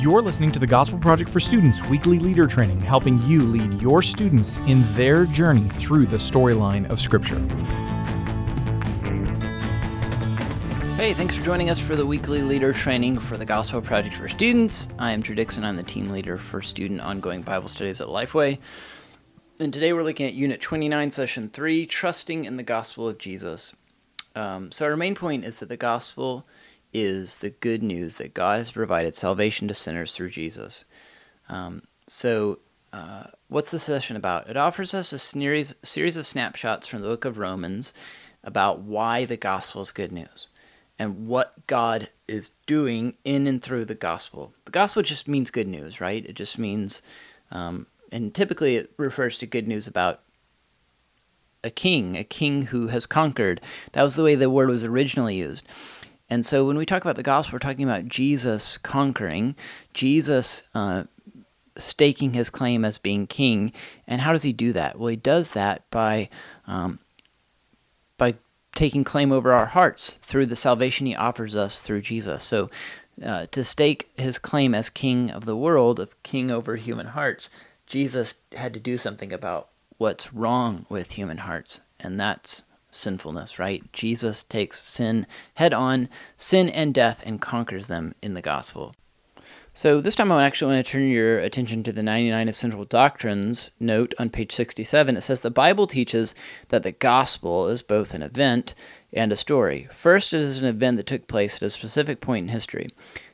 You're listening to the Gospel Project for Students weekly leader training, helping you lead your students in their journey through the storyline of Scripture. Hey, thanks for joining us for the weekly leader training for the Gospel Project for Students. I am Drew Dixon. I'm the team leader for student ongoing Bible studies at Lifeway. And today we're looking at Unit 29, Session 3 Trusting in the Gospel of Jesus. Um, so, our main point is that the Gospel is the good news that God has provided salvation to sinners through Jesus. Um, so, uh, what's the session about? It offers us a series, series of snapshots from the book of Romans about why the gospel is good news and what God is doing in and through the gospel. The gospel just means good news, right? It just means, um, and typically it refers to good news about a king, a king who has conquered. That was the way the word was originally used. And so when we talk about the gospel, we're talking about Jesus conquering, Jesus uh, staking his claim as being king. And how does he do that? Well, he does that by um, by taking claim over our hearts through the salvation he offers us through Jesus. So uh, to stake his claim as king of the world, of king over human hearts, Jesus had to do something about what's wrong with human hearts, and that's sinfulness, right? Jesus takes sin head on, sin and death, and conquers them in the gospel. So this time I actually want to turn your attention to the 99 Essential Doctrines note on page 67. It says the Bible teaches that the gospel is both an event and a story. First, it is an event that took place at a specific point in history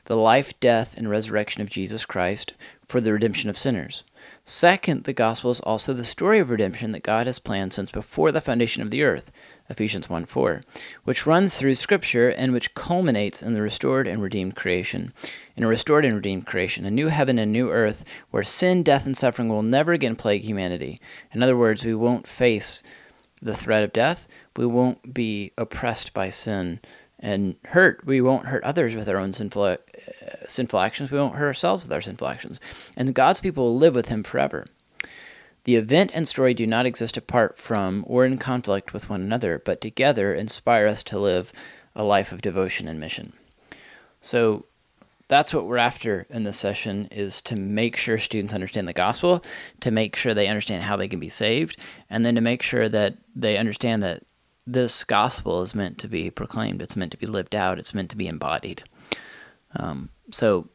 the life, death, and resurrection of Jesus Christ for the redemption of sinners. Second, the gospel is also the story of redemption that God has planned since before the foundation of the earth, Ephesians 1 4, which runs through Scripture and which culminates in the restored and redeemed creation. In a restored and redeemed creation, a new heaven and new earth where sin, death, and suffering will never again plague humanity. In other words, we won't face the threat of death, we won't be oppressed by sin and hurt. We won't hurt others with our own sinful, uh, sinful actions. We won't hurt ourselves with our sinful actions. And God's people will live with Him forever. The event and story do not exist apart from or in conflict with one another, but together inspire us to live a life of devotion and mission. So that's what we're after in this session is to make sure students understand the gospel, to make sure they understand how they can be saved, and then to make sure that they understand that this gospel is meant to be proclaimed, it's meant to be lived out, it's meant to be embodied. Um, so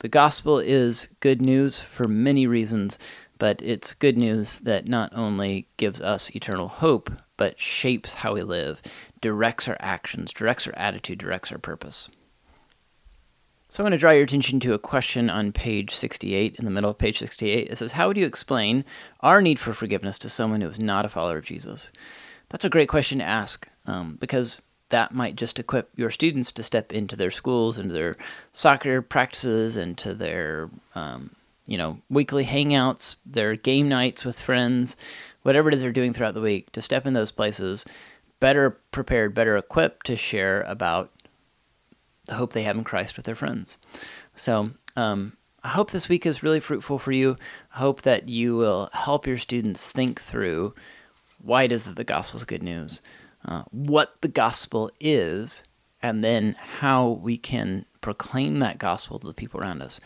the gospel is good news for many reasons, but it's good news that not only gives us eternal hope, but shapes how we live, directs our actions, directs our attitude, directs our purpose. So I'm going to draw your attention to a question on page 68, in the middle of page 68. It says, How would you explain our need for forgiveness to someone who is not a follower of Jesus? That's a great question to ask um, because that might just equip your students to step into their schools, into their soccer practices, into their um, you know weekly hangouts, their game nights with friends, whatever it is they're doing throughout the week. To step in those places, better prepared, better equipped to share about the hope they have in Christ with their friends. So um, I hope this week is really fruitful for you. I hope that you will help your students think through why it is that the gospel is good news, uh, what the gospel is, and then how we can proclaim that gospel to the people around us.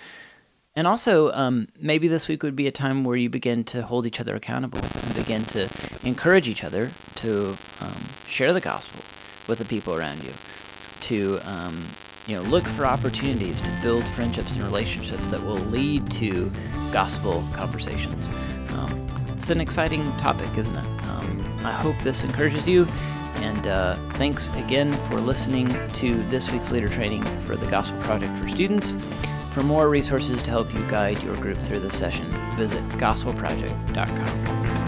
And also, um, maybe this week would be a time where you begin to hold each other accountable and begin to encourage each other to um, share the gospel with the people around you, to um, you know look for opportunities to build friendships and relationships that will lead to gospel conversations. Um, it's an exciting topic, isn't it? I hope this encourages you. And uh, thanks again for listening to this week's leader training for the Gospel Project for Students. For more resources to help you guide your group through this session, visit gospelproject.com.